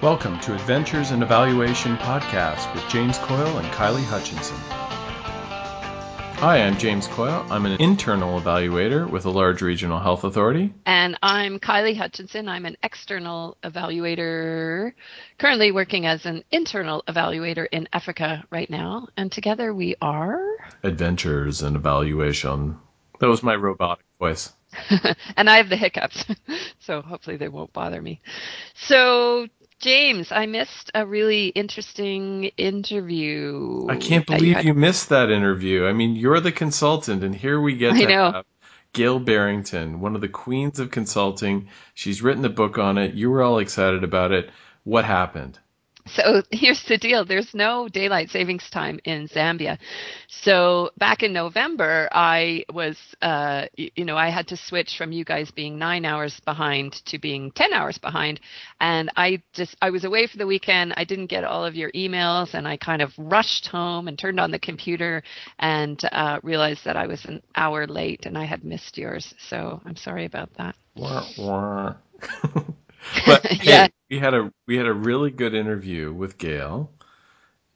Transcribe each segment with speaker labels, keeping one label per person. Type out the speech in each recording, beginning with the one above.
Speaker 1: Welcome to Adventures in Evaluation podcast with James Coyle and Kylie Hutchinson. Hi, I'm James Coyle. I'm an internal evaluator with a large regional health authority.
Speaker 2: And I'm Kylie Hutchinson. I'm an external evaluator, currently working as an internal evaluator in Africa right now. And together we are
Speaker 1: Adventures in Evaluation. That was my robotic voice.
Speaker 2: and I have the hiccups, so hopefully they won't bother me. So James, I missed a really interesting interview.
Speaker 1: I can't believe you, had... you, missed that interview. I mean, you're the consultant, and here we get
Speaker 2: I
Speaker 1: to
Speaker 2: know.
Speaker 1: have Gail Barrington, one of the queens of consulting. She's written a book on it. You were all excited about it. What happened?
Speaker 2: So here's the deal there's no daylight savings time in Zambia. So back in November, I was, uh, you know, I had to switch from you guys being nine hours behind to being 10 hours behind. And I just, I was away for the weekend. I didn't get all of your emails and I kind of rushed home and turned on the computer and uh, realized that I was an hour late and I had missed yours. So I'm sorry about that.
Speaker 1: Wah, wah. But hey, yeah. We had a we had a really good interview with Gail.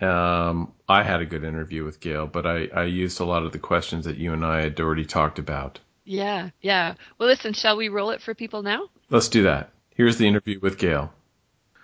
Speaker 1: Um, I had a good interview with Gail, but I, I used a lot of the questions that you and I had already talked about.
Speaker 2: Yeah, yeah. Well, listen, shall we roll it for people now?
Speaker 1: Let's do that. Here's the interview with Gail.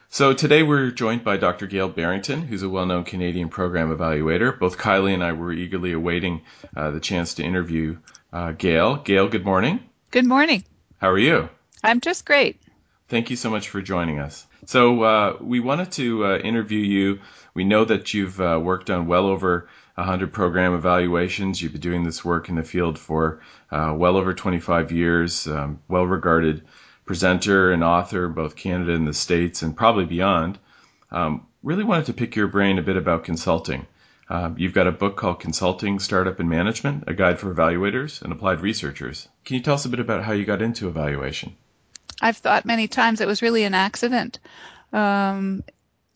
Speaker 1: So today we're joined by Dr. Gail Barrington, who's a well-known Canadian program evaluator. Both Kylie and I were eagerly awaiting uh, the chance to interview uh, Gail. Gail, good morning.
Speaker 3: Good morning.
Speaker 1: How are you?
Speaker 3: I'm just great.
Speaker 1: Thank you so much for joining us. So uh, we wanted to uh, interview you. We know that you've uh, worked on well over 100 program evaluations. You've been doing this work in the field for uh, well over 25 years. Um, well regarded presenter and author both Canada and the States, and probably beyond. Um, really wanted to pick your brain a bit about consulting. Uh, you've got a book called Consulting, Startup, and Management, a guide for evaluators and applied researchers. Can you tell us a bit about how you got into evaluation?
Speaker 3: I've thought many times it was really an accident. Um,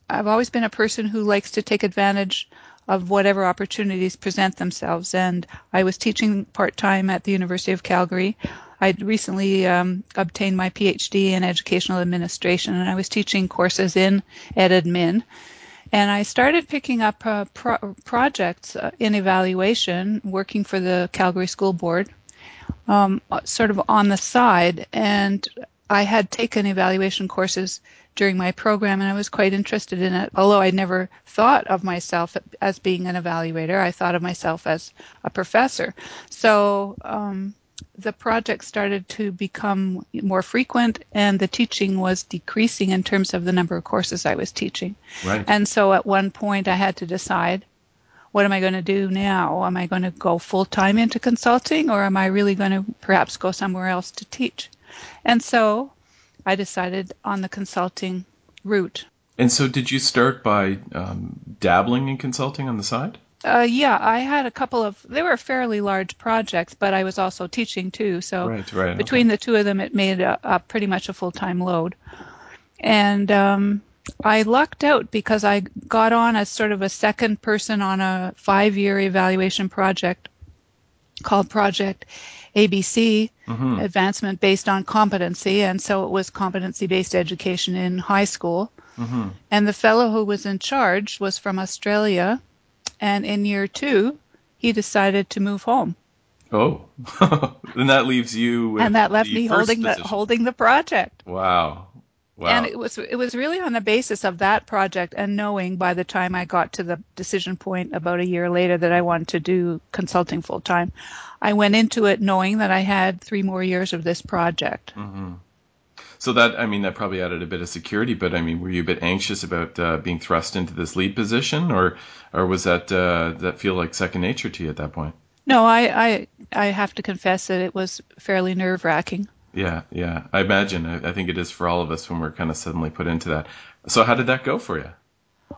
Speaker 3: I've always been a person who likes to take advantage of whatever opportunities present themselves. And I was teaching part time at the University of Calgary. I'd recently um, obtained my PhD in educational administration, and I was teaching courses in EdAdmin. And I started picking up uh, pro- projects uh, in evaluation, working for the Calgary School Board, um, sort of on the side. And I had taken evaluation courses during my program and I was quite interested in it. Although I never thought of myself as being an evaluator, I thought of myself as a professor. So um, the project started to become more frequent and the teaching was decreasing in terms of the number of courses I was teaching.
Speaker 1: Right.
Speaker 3: And so at one point I had to decide what am I going to do now? Am I going to go full time into consulting or am I really going to perhaps go somewhere else to teach? And so I decided on the consulting route.
Speaker 1: And so, did you start by um, dabbling in consulting on the side?
Speaker 3: Uh, yeah, I had a couple of. They were fairly large projects, but I was also teaching too. So
Speaker 1: right, right,
Speaker 3: between
Speaker 1: okay.
Speaker 3: the two of them, it made a, a pretty much a full time load. And um, I lucked out because I got on as sort of a second person on a five year evaluation project called Project ABC mm-hmm. advancement based on competency, and so it was competency based education in high school. Mm-hmm. And the fellow who was in charge was from Australia, and in year two, he decided to move home.
Speaker 1: Oh, and that leaves you.
Speaker 3: and that left me holding
Speaker 1: position.
Speaker 3: the holding the project.
Speaker 1: Wow. Wow.
Speaker 3: And it was it was really on the basis of that project and knowing by the time I got to the decision point about a year later that I wanted to do consulting full time, I went into it knowing that I had three more years of this project.
Speaker 1: Mm-hmm. So that I mean that probably added a bit of security, but I mean, were you a bit anxious about uh, being thrust into this lead position, or or was that uh, that feel like second nature to you at that point?
Speaker 3: No, I I, I have to confess that it was fairly nerve wracking.
Speaker 1: Yeah, yeah. I imagine. I, I, think it is for all of us when we're kind of suddenly put into that. So how did that go for you?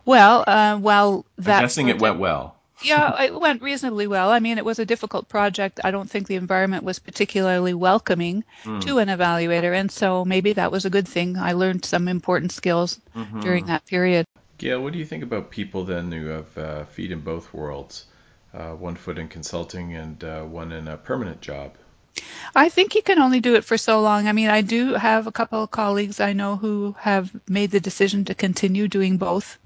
Speaker 3: Well, uh, well,
Speaker 1: that. I'm guessing it went well.
Speaker 3: yeah, it went reasonably well. I mean, it was a difficult project. I don't think the environment was particularly welcoming mm. to an evaluator, and so maybe that was a good thing. I learned some important skills mm-hmm. during that period.
Speaker 1: Gail, what do you think about people then who have uh, feet in both worlds, uh, one foot in consulting and uh, one in a permanent job?
Speaker 3: I think you can only do it for so long. I mean, I do have a couple of colleagues I know who have made the decision to continue doing both.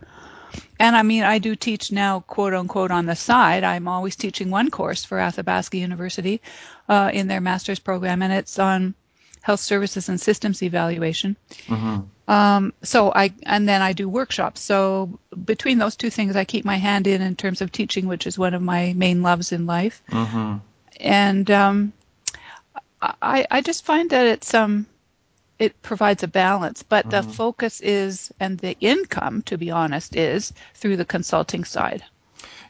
Speaker 3: And I mean, I do teach now, quote unquote, on the side. I'm always teaching one course for Athabasca University uh, in their master's program, and it's on health services and systems evaluation. Mm-hmm. Um, so I and then I do workshops. So between those two things, I keep my hand in in terms of teaching, which is one of my main loves in life. Mm-hmm. And um, I, I just find that it's um it provides a balance, but mm-hmm. the focus is and the income, to be honest, is through the consulting side.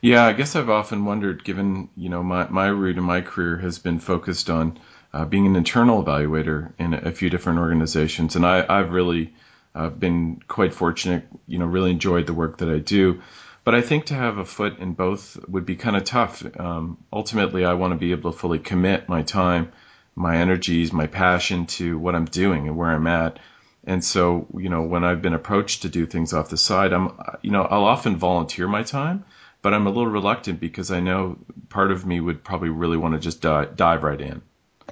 Speaker 1: Yeah, I guess I've often wondered, given you know my my route in my career has been focused on uh, being an internal evaluator in a, a, few different organizations, and I, I've really uh, been quite fortunate. You know, really enjoyed the work that I do. But I think to have a foot in both would be kind of tough. Um, ultimately, I want to be able to fully commit my time my energies, my passion to what I'm doing and where I'm at. And so, you know, when I've been approached to do things off the side, I'm, you know, I'll often volunteer my time, but I'm a little reluctant because I know part of me would probably really want to just dive, dive right in.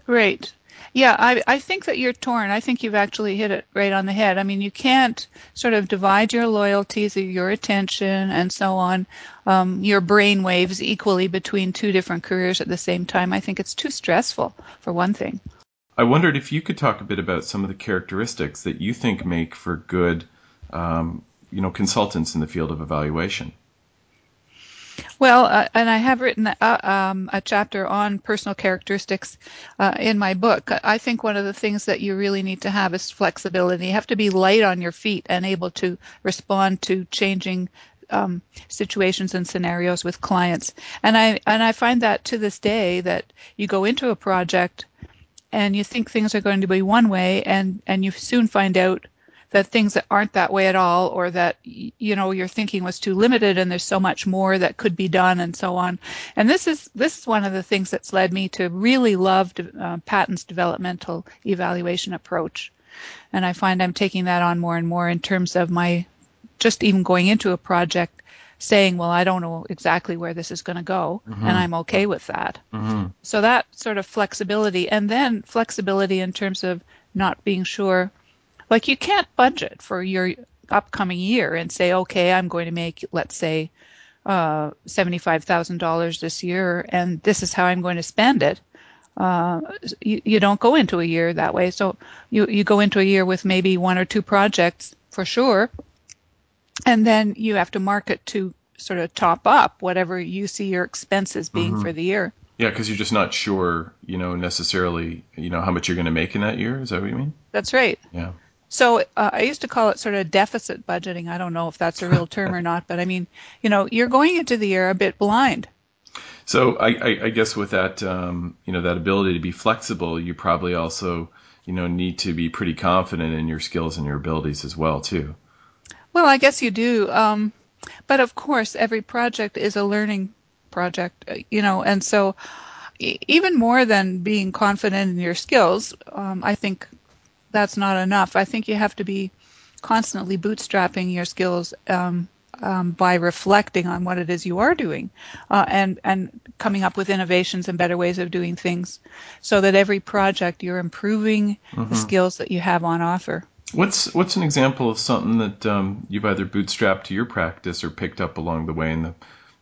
Speaker 3: Right. Yeah, I, I think that you're torn. I think you've actually hit it right on the head. I mean, you can't sort of divide your loyalties, your attention, and so on, um, your brain waves equally between two different careers at the same time. I think it's too stressful, for one thing.
Speaker 1: I wondered if you could talk a bit about some of the characteristics that you think make for good, um, you know, consultants in the field of evaluation.
Speaker 3: Well, uh, and I have written a, uh, um, a chapter on personal characteristics uh, in my book. I think one of the things that you really need to have is flexibility. You have to be light on your feet and able to respond to changing um, situations and scenarios with clients. And I and I find that to this day that you go into a project and you think things are going to be one way, and and you soon find out that things that aren't that way at all or that you know your thinking was too limited and there's so much more that could be done and so on and this is this is one of the things that's led me to really love uh, Patton's developmental evaluation approach and i find i'm taking that on more and more in terms of my just even going into a project saying, well, I don't know exactly where this is going to go, mm-hmm. and I'm okay with that. Mm-hmm. So that sort of flexibility, and then flexibility in terms of not being sure like you can't budget for your upcoming year and say, okay, I'm going to make, let's say, uh, $75,000 this year, and this is how I'm going to spend it. Uh, you, you don't go into a year that way. So you, you go into a year with maybe one or two projects for sure, and then you have to market to sort of top up whatever you see your expenses being mm-hmm. for the year.
Speaker 1: Yeah, because you're just not sure, you know, necessarily, you know, how much you're going to make in that year. Is that what you mean?
Speaker 3: That's right.
Speaker 1: Yeah.
Speaker 3: So uh, I used to call it sort of deficit budgeting. I don't know if that's a real term or not, but I mean, you know, you're going into the year a bit blind.
Speaker 1: So I, I, I guess with that, um, you know, that ability to be flexible, you probably also, you know, need to be pretty confident in your skills and your abilities as well, too.
Speaker 3: Well, I guess you do. Um, but of course, every project is a learning project, uh, you know, and so even more than being confident in your skills, um, I think that's not enough. I think you have to be constantly bootstrapping your skills um, um, by reflecting on what it is you are doing uh, and and coming up with innovations and better ways of doing things so that every project you're improving mm-hmm. the skills that you have on offer
Speaker 1: what's what's an example of something that um, you've either bootstrapped to your practice or picked up along the way in the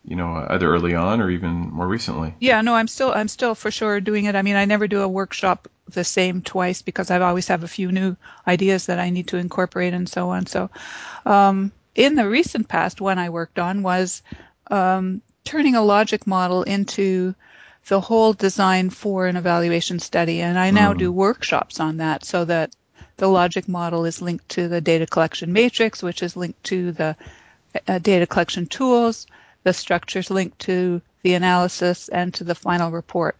Speaker 1: you know either early on or even more recently
Speaker 3: yeah no i'm still i'm still for sure doing it i mean i never do a workshop the same twice because I always have a few new ideas that I need to incorporate and so on. So, um, in the recent past, one I worked on was um, turning a logic model into the whole design for an evaluation study, and I now mm. do workshops on that so that the logic model is linked to the data collection matrix, which is linked to the uh, data collection tools, the structures linked to the analysis, and to the final report.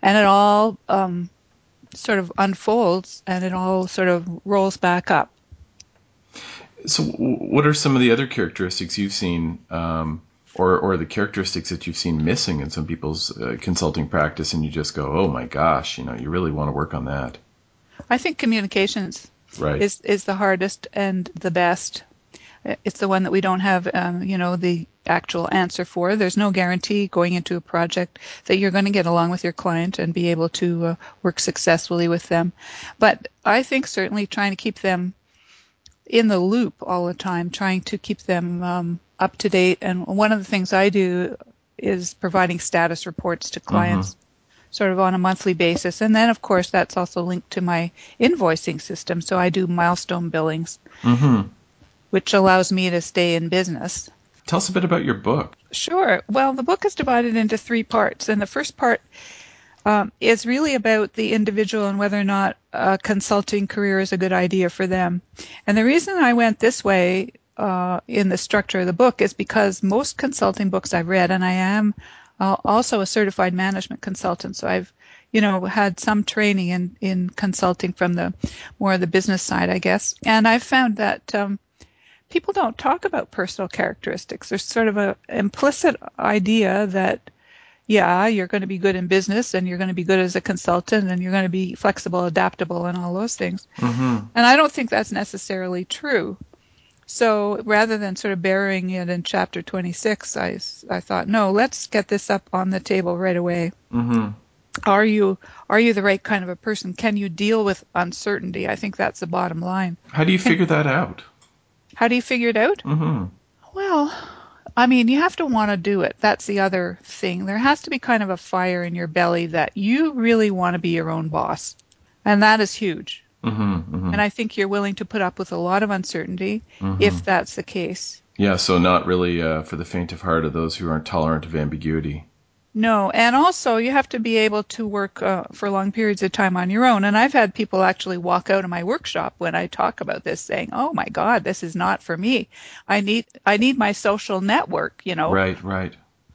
Speaker 3: And it all um, sort of unfolds and it all sort of rolls back up.
Speaker 1: So, what are some of the other characteristics you've seen, um, or or the characteristics that you've seen missing in some people's uh, consulting practice, and you just go, "Oh my gosh, you know, you really want to work on that."
Speaker 3: I think communications
Speaker 1: right.
Speaker 3: is is the hardest and the best. It's the one that we don't have, um, you know, the actual answer for. There's no guarantee going into a project that you're going to get along with your client and be able to uh, work successfully with them. But I think certainly trying to keep them in the loop all the time, trying to keep them um, up to date. And one of the things I do is providing status reports to clients. Mm-hmm. Sort of on a monthly basis. And then, of course, that's also linked to my invoicing system. So I do milestone billings, mm-hmm. which allows me to stay in business.
Speaker 1: Tell us a bit about your book.
Speaker 3: Sure. Well, the book is divided into three parts. And the first part um, is really about the individual and whether or not a consulting career is a good idea for them. And the reason I went this way uh, in the structure of the book is because most consulting books I've read, and I am uh, also a certified management consultant, so I've you know had some training in in consulting from the more of the business side, I guess, and I've found that. Um, people don't talk about personal characteristics. There's sort of an implicit idea that yeah, you're going to be good in business and you're going to be good as a consultant and you're going to be flexible, adaptable, and all those things. Mm-hmm. And I don't think that's necessarily true. So rather than sort of burying it in chapter 26, I, I thought, no, let's get this up on the table right away. Mm-hmm. Are you are you the right kind of a person? Can you deal with uncertainty? I think that's the bottom line.
Speaker 1: How do you figure that out?
Speaker 3: How do you figure it out? Mm-hmm. Well, I mean, you have to want to do it. That's the other thing. There has to be kind of a fire in your belly that you really want to be your own boss. And that is huge. Mm-hmm, mm-hmm. And I think you're willing to put up with a lot of uncertainty mm-hmm. if that's the case.
Speaker 1: Yeah, so not really uh, for the faint of heart of those who aren't tolerant of ambiguity.
Speaker 3: No, and also you have to be able to work uh, for long periods of time on your own. And I've had people actually walk out of my workshop when I talk about this, saying, "Oh my God, this is not for me. I need I need my social network." You know.
Speaker 1: Right, right.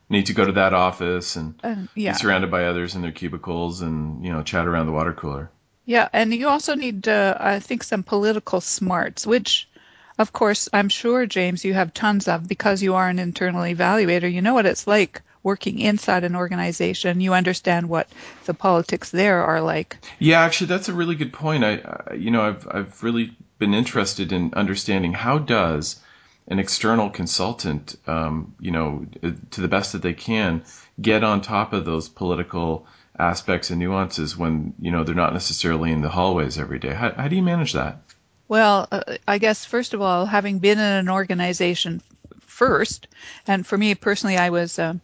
Speaker 1: Need to go to that office and uh, yeah. be surrounded by others in their cubicles and you know chat around the water cooler.
Speaker 3: Yeah, and you also need, uh, I think, some political smarts, which, of course, I'm sure, James, you have tons of because you are an internal evaluator. You know what it's like working inside an organization, you understand what the politics there are like.
Speaker 1: Yeah, actually, that's a really good point. I, I you know, I've I've really been interested in understanding how does an external consultant, um, you know, to the best that they can, get on top of those political aspects and nuances when you know they're not necessarily in the hallways every day. How, how do you manage that?
Speaker 3: Well, uh, I guess first of all, having been in an organization first, and for me personally, I was uh,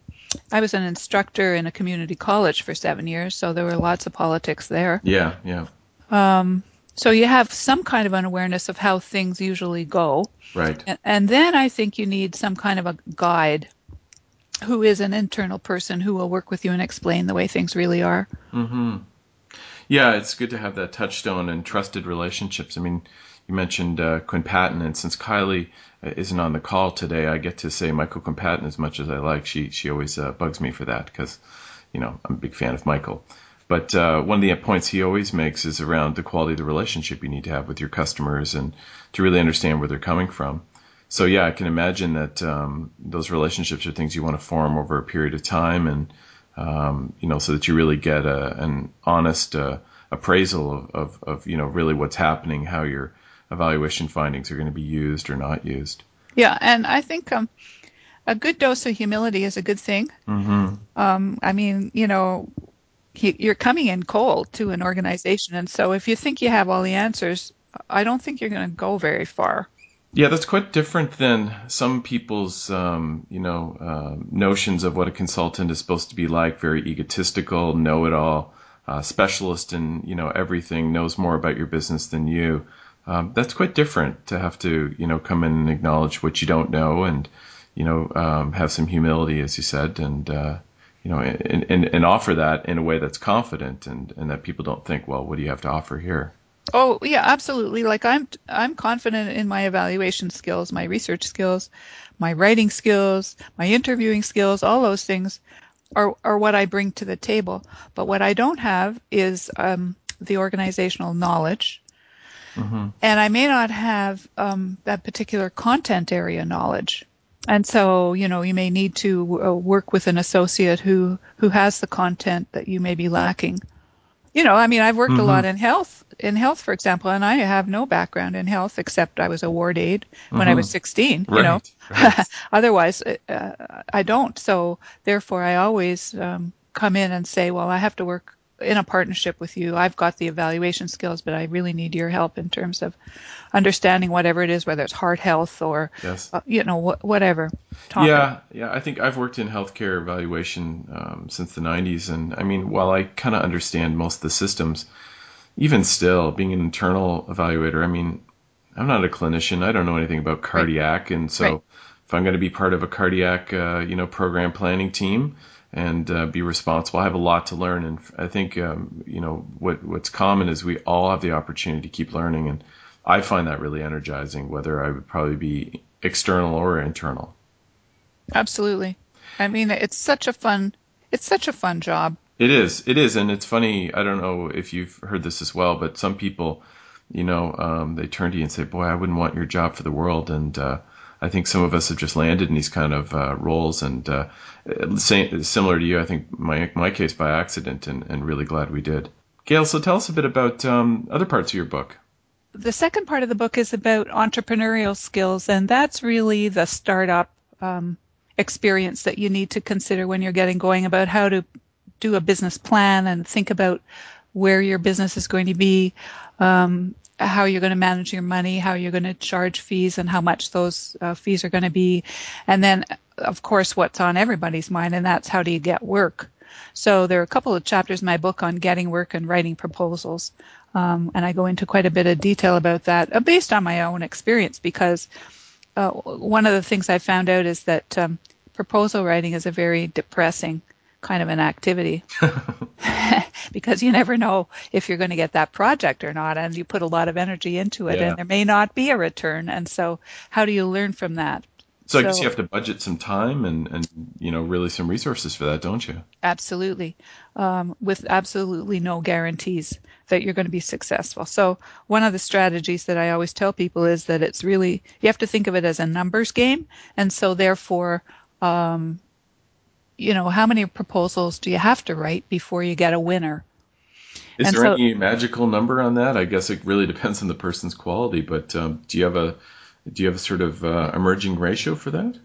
Speaker 3: I was an instructor in a community college for seven years, so there were lots of politics there.
Speaker 1: Yeah, yeah. Um,
Speaker 3: so you have some kind of an awareness of how things usually go.
Speaker 1: Right.
Speaker 3: And, and then I think you need some kind of a guide who is an internal person who will work with you and explain the way things really are. Mm-hmm.
Speaker 1: Yeah, it's good to have that touchstone and trusted relationships. I mean, you mentioned uh, Quinn Patton, and since Kylie isn't on the call today, I get to say Michael Quinn Patton as much as I like. She she always uh, bugs me for that because, you know, I'm a big fan of Michael. But uh, one of the points he always makes is around the quality of the relationship you need to have with your customers and to really understand where they're coming from. So yeah, I can imagine that um, those relationships are things you want to form over a period of time, and um, you know, so that you really get a, an honest uh, appraisal of, of, of you know really what's happening, how you're evaluation findings are going to be used or not used.
Speaker 3: Yeah, and I think um, a good dose of humility is a good thing. Mm-hmm. Um, I mean, you know, you're coming in cold to an organization, and so if you think you have all the answers, I don't think you're going to go very far.
Speaker 1: Yeah, that's quite different than some people's, um, you know, uh, notions of what a consultant is supposed to be like. Very egotistical, know-it-all, uh, specialist in you know everything, knows more about your business than you um, that's quite different to have to you know come in and acknowledge what you don't know and you know um, have some humility as you said and uh, you know and, and, and offer that in a way that's confident and, and that people don't think well what do you have to offer here?
Speaker 3: Oh yeah absolutely. Like i'm i'm confident in my evaluation skills my research skills my writing skills my interviewing skills all those things are are what i bring to the table. But what i don't have is um, the organizational knowledge Mm-hmm. And I may not have um, that particular content area knowledge. And so, you know, you may need to uh, work with an associate who, who has the content that you may be lacking. you know, I mean, I've worked
Speaker 1: Mhm.
Speaker 3: a lot in health, in health, for example, and I have no background in health except I was a ward aide when I was 16. You know,
Speaker 1: right.
Speaker 3: otherwise uh, I don't. So therefore, I always um, come in and say, well, I have to work in a partnership with you. I've got the evaluation skills, but I really need your help in terms of understanding whatever it is, whether it's heart health or
Speaker 1: Yes.
Speaker 3: uh, you know wh- whatever. Topic.
Speaker 1: Yeah, yeah. I think I've worked in healthcare evaluation um, since the '90s, and I mean, while I kind of understand most of the systems, even still, being an internal evaluator, I mean, I'm not a clinician. I don't know anything about cardiac, and so
Speaker 3: Right.
Speaker 1: if I'm going to be part of a cardiac, uh, you know, program planning team and uh, be responsible, I have a lot to learn. And I think, um, you know, what what's common is we all have the opportunity to keep learning, and I find that really energizing. Whether I would probably be external or internal.
Speaker 3: Absolutely. I mean, it's such a fun. It's such a fun job.
Speaker 1: It is. It is, and it's funny. I don't know if you've heard this as well, but some people, you know, um, they turn to you and say, "Boy, I wouldn't want your job for the world." And uh, I think some of us have just landed in these kind of uh, roles, and uh, same, similar to you, I think my my case by accident, and, and really glad we did. Gail, so tell us a bit about um, other parts of your book.
Speaker 3: the second part of the book is about entrepreneurial skills, and that's really the startup um, experience that you need to consider when you're getting going about how to do a business plan and think about where your business is going to be, um, how you're going to manage your money, how you're going to charge fees, and how much those uh, fees are going to be, and then, of course, what's on everybody's mind, and that's how do you get work. So there are a couple of chapters in my book on getting work and writing proposals. Um, and I go into quite a bit of detail about that uh, based on my own experience because uh, one of the things I found out is that um, proposal writing is a very depressing kind of an activity because you never know if you're going to get that project or not and you put a lot of energy into it
Speaker 1: Yeah.
Speaker 3: and there may not be a return and so how do you learn from that
Speaker 1: So I guess you have to budget some time and, and you know really some resources for that, don't you?
Speaker 3: Absolutely. Um, with absolutely no guarantees that you're going to be successful. So one of the strategies that I always tell people is that it's really, you have to think of it as a numbers game. And so therefore, um, you know, how many proposals do you have to write before you get a winner?
Speaker 1: Is
Speaker 3: And
Speaker 1: there
Speaker 3: so-
Speaker 1: any magical number on that? I guess it really depends on the person's quality, but um, do you have a do you have a sort of uh, emerging ratio for that?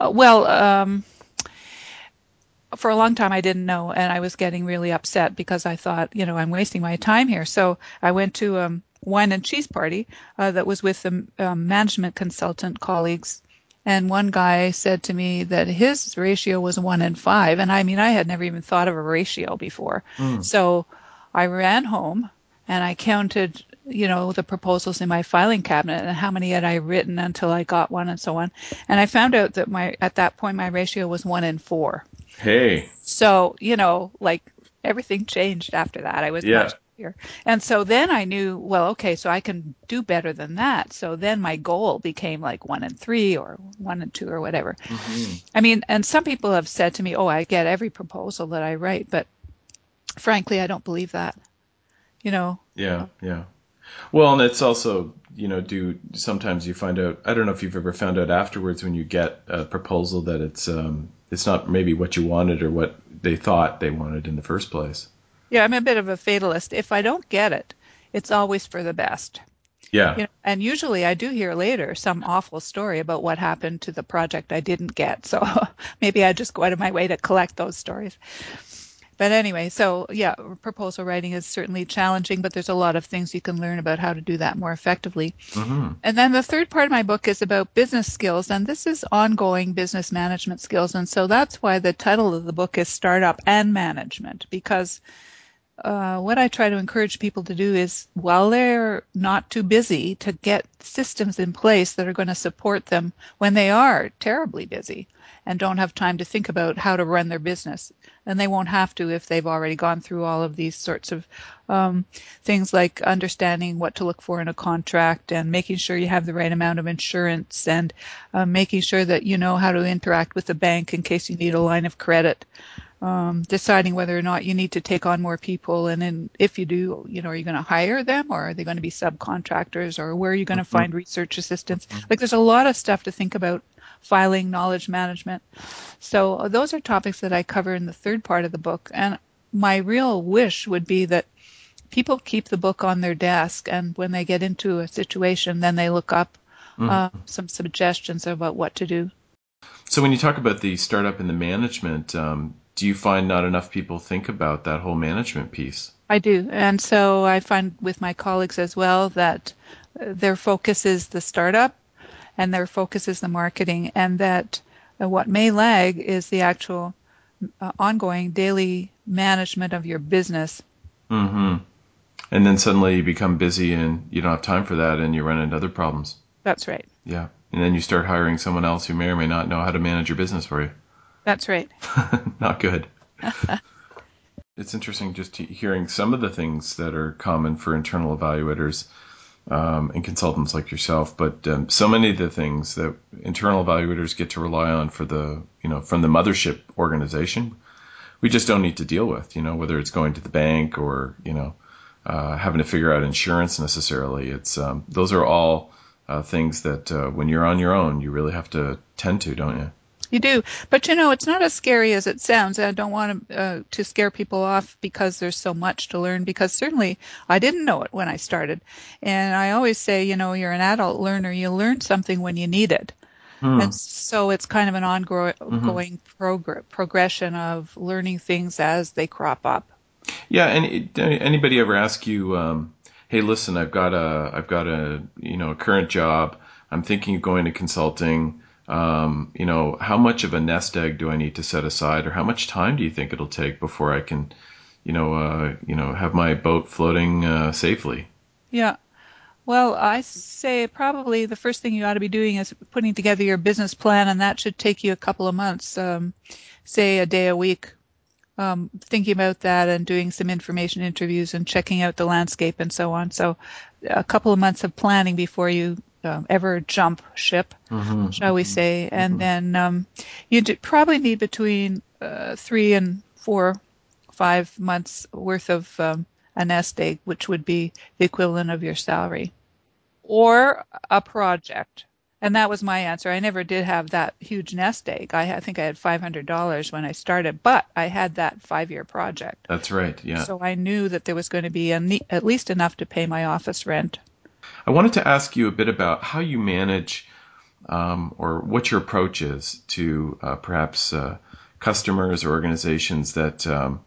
Speaker 3: Uh, well, um, for a long time I didn't know, and I was getting really upset because I thought, you know, I'm wasting my time here. So I went to a um, wine and cheese party uh, that was with the um, management consultant colleagues, and one guy said to me that his ratio was one in five, and I mean I had never even thought of a ratio before. Hmm. So I ran home and I counted, you know, the proposals in my filing cabinet and how many had I written until I got one and so on. And I found out that my at that point my ratio was one in four.
Speaker 1: Hey,
Speaker 3: So, you know, like everything changed after that. I was
Speaker 1: Yeah.
Speaker 3: much And so then I knew, well, okay, so I can do better than that. So then my goal became like one and three or one and two or whatever. I mean, and some people have said to me, oh, I get every proposal that I write, but frankly, I don't believe that. You know,
Speaker 1: yeah, yeah. Well, and it's also you know do sometimes you find out. I don't know if you've ever found out afterwards when you get a proposal that it's um it's not maybe what you wanted or what they thought they wanted in the first place.
Speaker 3: Yeah, I'm a bit of a fatalist. If I don't get it, it's always for the best.
Speaker 1: Yeah,
Speaker 3: You know, and usually I do hear later some awful story about what happened to the project I didn't get. So maybe I just go out of my way to collect those stories. But anyway, so yeah, proposal writing is certainly challenging, but there's a lot of things you can learn about how to do that more effectively.
Speaker 1: hmm
Speaker 3: And then the third part of my book is about business skills, and this is ongoing business management skills. And so that's why the title of the book is Startup and Management, because uh, what I try to encourage people to do is, while they're not too busy, to get systems in place that are going to support them when they are terribly busy and don't have time to think about how to run their business. And they won't have to if they've already gone through all of these sorts of um, things like understanding what to look for in a contract and making sure you have the right amount of insurance and uh, making sure that you know how to interact with the bank in case you need a line of credit um, deciding whether or not you need to take on more people, and then if you do, you know, are you going to hire them, or are they going to be subcontractors, or where are you going to find research assistants? Like, there's a lot of stuff to think about. Filing, knowledge management. So uh, those are topics that I cover in the third part of the book, and my real wish would be that people keep the book on their desk, and when they get into a situation, then they look up mm-hmm. uh, some suggestions about what to do.
Speaker 1: So, when you talk about the startup and the management, um, do you find not enough people think about that whole management piece?
Speaker 3: I do, and so I find with my colleagues as well that uh, their focus is the startup, and their focus is the marketing, and that uh, what may lag is the actual uh, ongoing daily management of your business.
Speaker 1: Mm-hmm. And then suddenly you become busy and you don't have time for that and you run into other problems.
Speaker 3: That's right.
Speaker 1: Yeah. And then you start hiring someone else who may or may not know how to manage your business for you.
Speaker 3: That's right.
Speaker 1: not good. it's interesting just hearing some of the things that are common for internal evaluators um, and consultants like yourself, but um, so many of the things that internal evaluators get to rely on for the, you know, from the mothership organization, we just don't need to deal with, you know, whether it's going to the bank or, you know, uh, having to figure out insurance necessarily. It's, um, those are all uh, things that uh, when you're on your own, you really have to tend to, don't you?
Speaker 3: You do, but you know it's not as scary as it sounds. I don't want to uh, to scare people off because there's so much to learn. Because certainly I didn't know it when I started, and I always say, you know, you're an adult learner. You learn something when you need it, hmm. and so it's kind of an ongoing mm-hmm. prog- progression of learning things as they crop up.
Speaker 1: Yeah, and anybody ever ask you, um, hey, listen, I've got a I've got a you know a current job. I'm thinking of going to consulting um, you know, how much of a nest egg do I need to set aside, or how much time do you think it'll take before I can, you know, uh, you know, have my boat floating uh, safely?
Speaker 3: Yeah. Well, I say probably the first thing you ought to be doing is putting together your business plan, and that should take you a couple of months, um, say a day a week, um, thinking about that and doing some information interviews and checking out the landscape and so on. So, a couple of months of planning before you um, ever jump ship, mm-hmm. shall we say, and mm-hmm. then um, you probably need between uh, three and four, five months worth of um, a nest egg, which would be the equivalent of your salary, or a project. And that was my answer. I never did have that huge nest egg. I, I think I had $500 when I started, but I had that five year project.
Speaker 1: That's right, yeah.
Speaker 3: So I knew that there was going to be a, at least enough to pay my office rent.
Speaker 1: I wanted to ask you a bit about how you manage um, or what your approach is to uh, perhaps uh, customers or organizations that, um,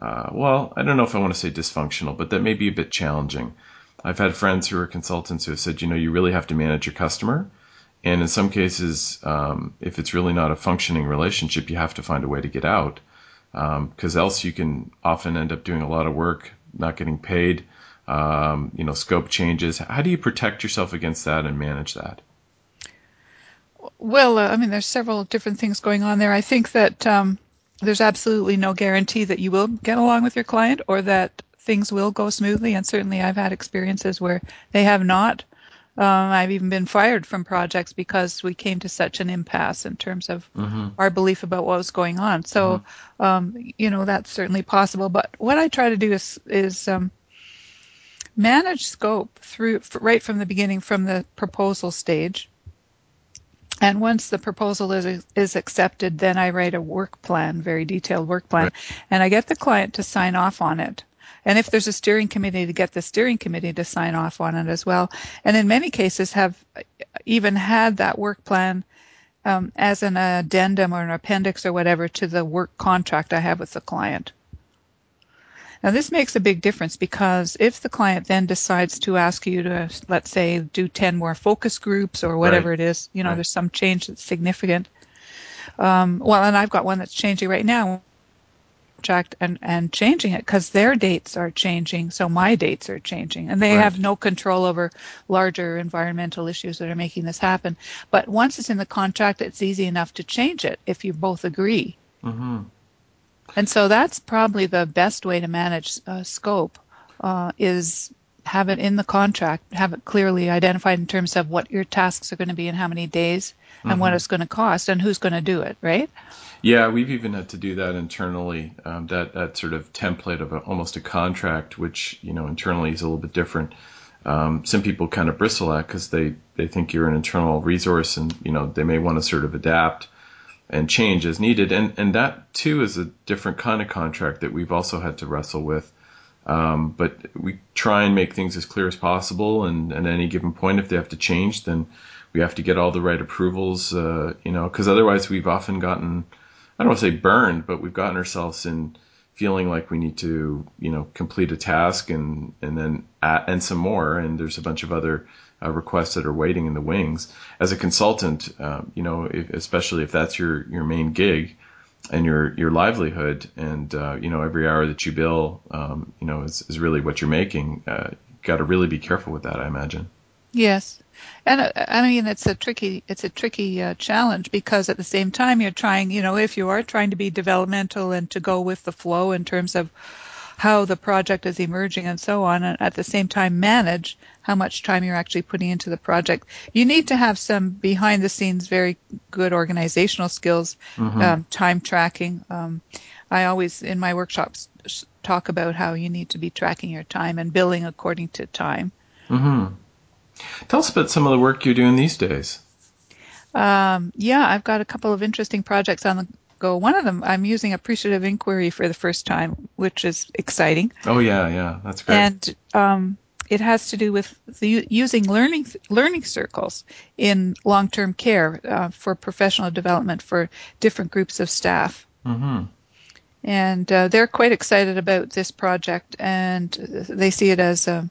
Speaker 1: uh, well, I don't know if I want to say dysfunctional, but that may be a bit challenging. I've had friends who are consultants who have said, you know, you really have to manage your customer. And in some cases, um, if it's really not a functioning relationship, you have to find a way to get out because um, else you can often end up doing a lot of work, not getting paid, um, you know, scope changes. How do you protect yourself against that and manage that?
Speaker 3: Well, uh, I mean, there's several different things going on there. I think that um, there's absolutely no guarantee that you will get along with your client or that things will go smoothly. And certainly, I've had experiences where they have not. Um, I've even been fired from projects because we came to such an impasse in terms of mm-hmm. our belief about what was going on. So, mm-hmm. um, you know, that's certainly possible. But what I try to do is, is um, manage scope through right from the beginning, from the proposal stage. And once the proposal is is accepted, then I write a work plan, very detailed work plan, right. and I get the client to sign off on it. And if there's a steering committee, to get the steering committee to sign off on it as well. And in many cases, have even had that work plan um, as an addendum or an appendix or whatever to the work contract I have with the client. Now, this makes a big difference because if the client then decides to ask you to, let's say, do 10 more focus groups or whatever right. it is, you know, right. there's some change that's significant. Um, well, and I've got one that's changing right now and, and changing it because their dates are changing, so my dates are changing. And they right. have no control over larger environmental issues that are making this happen. But once it's in the contract, it's easy enough to change it if you both agree. Mm-hmm. And so that's probably the best way to manage uh, scope uh, is have it in the contract, have it clearly identified in terms of what your tasks are going to be and how many days and mm-hmm. what it's going to cost and who's going to do it, right?
Speaker 1: Yeah, we've even had to do that internally. Um, that that sort of template of a, almost a contract, which you know internally is a little bit different. Um, some people kind of bristle at because they they think you're an internal resource and you know they may want to sort of adapt and change as needed. And and that too is a different kind of contract that we've also had to wrestle with. Um, but we try and make things as clear as possible. And, at any given point, if they have to change, then we have to get all the right approvals, uh, you know, because otherwise we've often gotten, I don't want to say burned, but we've gotten ourselves in feeling like we need to, you know, complete a task and, and then add, and some more. And there's a bunch of other uh, requests that are waiting in the wings. As a consultant, um, you know, if, especially if that's your, your main gig, and your your livelihood and uh, you know every hour that you bill um, you know is, is really what you're making uh, got to really be careful with that i imagine
Speaker 3: yes and uh, I mean, it's a tricky, it's a tricky uh, challenge because at the same time you're trying, you know, if you are trying to be developmental and to go with the flow in terms of how the project is emerging and so on, and at the same time manage how much time you're actually putting into the project. You need to have some behind the scenes, very good organizational skills, mm-hmm. um, time tracking. Um, I always, in my workshops, talk about how you need to be tracking your time and billing according to time.
Speaker 1: Mm-hmm. Tell us about some of the work you're doing these days.
Speaker 3: Um, yeah, I've got a couple of interesting projects on the go. One of them, I'm using appreciative inquiry for the first time, which is exciting.
Speaker 1: Oh yeah, yeah, that's great.
Speaker 3: And um, it has to do with the, using learning learning circles in long-term care uh, for professional development for different groups of staff.
Speaker 1: Mm-hmm.
Speaker 3: And uh, they're quite excited about this project, and they see it as a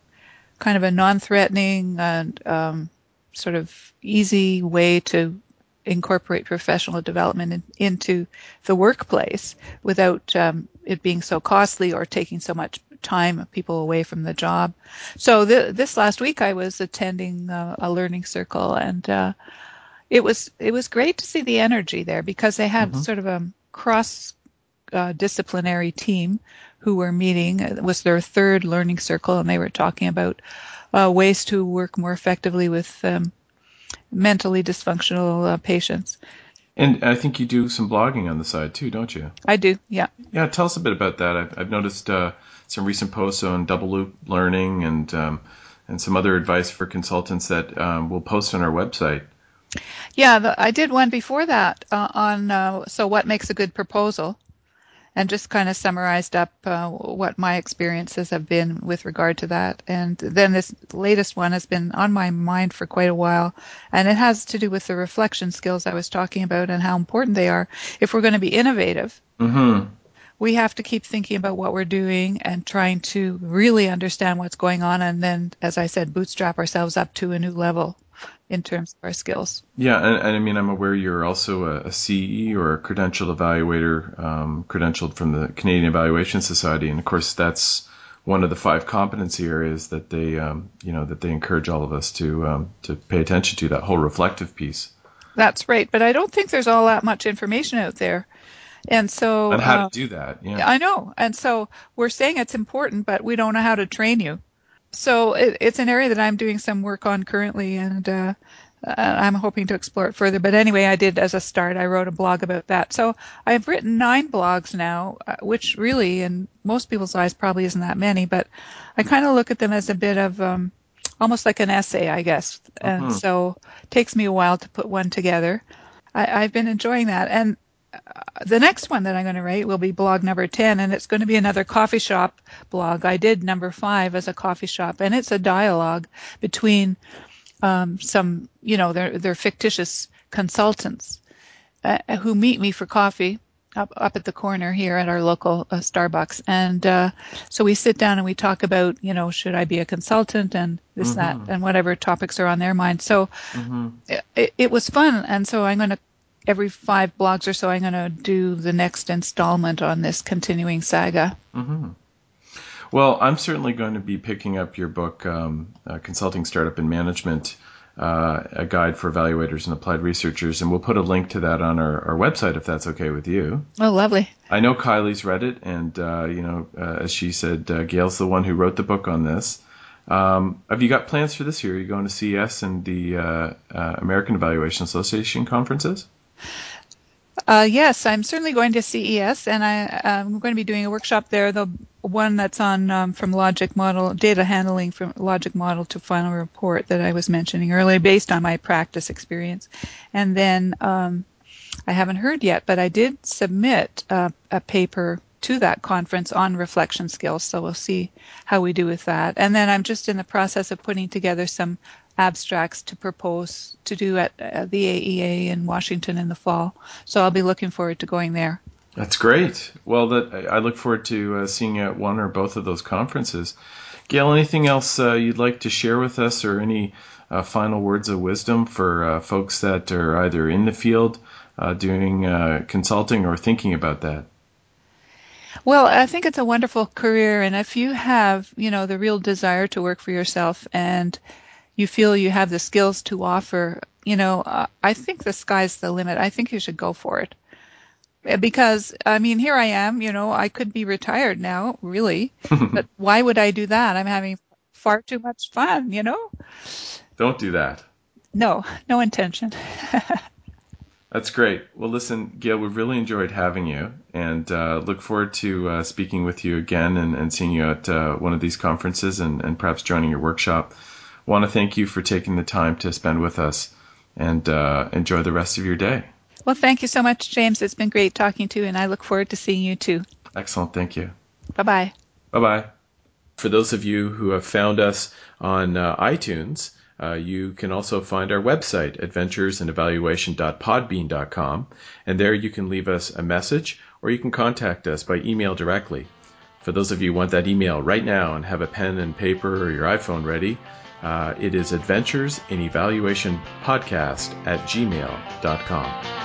Speaker 3: kind of a non-threatening and um, sort of easy way to incorporate professional development in, into the workplace without um, it being so costly or taking so much time of people away from the job. So th- this last week I was attending uh, a learning circle and uh, it was it was great to see the energy there because they had mm-hmm. sort of a cross uh, disciplinary team who were meeting. It was their third learning circle, and they were talking about uh, ways to work more effectively with um, mentally dysfunctional uh, patients.
Speaker 1: And I think you do some blogging on the side too, don't you?
Speaker 3: I do, yeah.
Speaker 1: Yeah, tell us a bit about that. I've, I've noticed uh, some recent posts on double loop learning and um, and some other advice for consultants that um, we'll post on our website.
Speaker 3: Yeah, the, I did one before that uh, on uh, so what makes a good proposal, and just kind of summarized up uh, what my experiences have been with regard to that. And then this latest one has been on my mind for quite a while, and it has to do with the reflection skills I was talking about and how important they are if we're going to be innovative.
Speaker 1: Mm-hmm.
Speaker 3: We have to keep thinking about what we're doing and trying to really understand what's going on, and then, as I said, bootstrap ourselves up to a new level in terms of our skills.
Speaker 1: Yeah, and, and I mean, I'm aware you're also a, a CE or a credentialed evaluator, um, credentialed from the Canadian Evaluation Society, and of course, that's one of the five competency areas that they, um, you know, that they encourage all of us to um, to pay attention to. That whole reflective piece.
Speaker 3: That's right, but I don't think there's all that much information out there. And so,
Speaker 1: and how uh, to do that, yeah.
Speaker 3: I know. And so we're saying it's important, but we don't know how to train you so it, it's an area that I'm doing some work on currently, and uh, uh, I'm hoping to explore it further. But anyway, I did as a start. I wrote a blog about that. So I've written nine blogs now, uh, which really, in most people's eyes, probably isn't that many. But I kind of look at them as a bit of um, almost like an essay, I guess. And uh-huh. so it takes me a while to put one together. I, I've been enjoying that, and the next one that I'm going to write will be blog number 10, and it's going to be another coffee shop blog. I did number five as a coffee shop, and it's a dialogue between um, some, you know, they're, they're fictitious consultants uh, who meet me for coffee up, up at the corner here at our local uh, Starbucks. And uh, so we sit down and we talk about, you know, should I be a consultant and this, mm-hmm. that, and whatever topics are on their mind. So mm-hmm. it, it was fun. And so I'm going to every five blogs or so, I'm going to do the next installment on this continuing saga.
Speaker 1: Mm-hmm. Well, I'm certainly going to be picking up your book, um, uh, Consulting Startup and Management, uh, a guide for evaluators and applied researchers, and we'll put a link to that on our, our website if that's okay with you.
Speaker 3: Oh, lovely.
Speaker 1: I know Kylie's read it, and uh, you know, uh, as she said, uh, Gail's the one who wrote the book on this. Um, have you got plans for this year? Are you going to CES and the uh, American Evaluation Association conferences?
Speaker 3: Uh, yes, I'm certainly going to CES, and I, am going to be doing a workshop there. The one that's on um, from logic model data handling from logic model to final report that I was mentioning earlier, based on my practice experience. And then um, I haven't heard yet, but I did submit uh, a paper to that conference on reflection skills. So we'll see how we do with that. And then I'm just in the process of putting together some abstracts to propose to do at uh, the AEA in Washington in the fall. So I'll be looking forward to going there.
Speaker 1: That's great. Well, that I look forward to uh, seeing you at one or both of those conferences. Gail, anything else uh, you'd like to share with us, or any uh, final words of wisdom for uh, folks that are either in the field uh, doing uh, consulting or thinking about that?
Speaker 3: Well, I think it's a wonderful career, and if you have, you know, the real desire to work for yourself and you feel you have the skills to offer, you know, I think the sky's the limit. I think you should go for it because I mean, here I am. You know, I could be retired now, really, but why would I do that? I'm having far too much fun. You know.
Speaker 1: Don't do that.
Speaker 3: No, no intention.
Speaker 1: That's great. Well, listen, Gail, we've really enjoyed having you, and uh, look forward to uh, speaking with you again and, and seeing you at uh, one of these conferences and, and, perhaps joining your workshop. Want to thank you for taking the time to spend with us, and uh, enjoy the rest of your day.
Speaker 3: Well, thank you so much, James. It's been great talking to you, and I look forward to seeing you too.
Speaker 1: Excellent. Thank you.
Speaker 3: Bye bye.
Speaker 1: Bye bye. For those of you who have found us on uh, iTunes, uh, you can also find our website, adventuresinevaluation.podbean.com, and there you can leave us a message or you can contact us by email directly. For those of you who want that email right now and have a pen and paper or your iPhone ready, uh, it is adventures in evaluation podcast at gmail.com.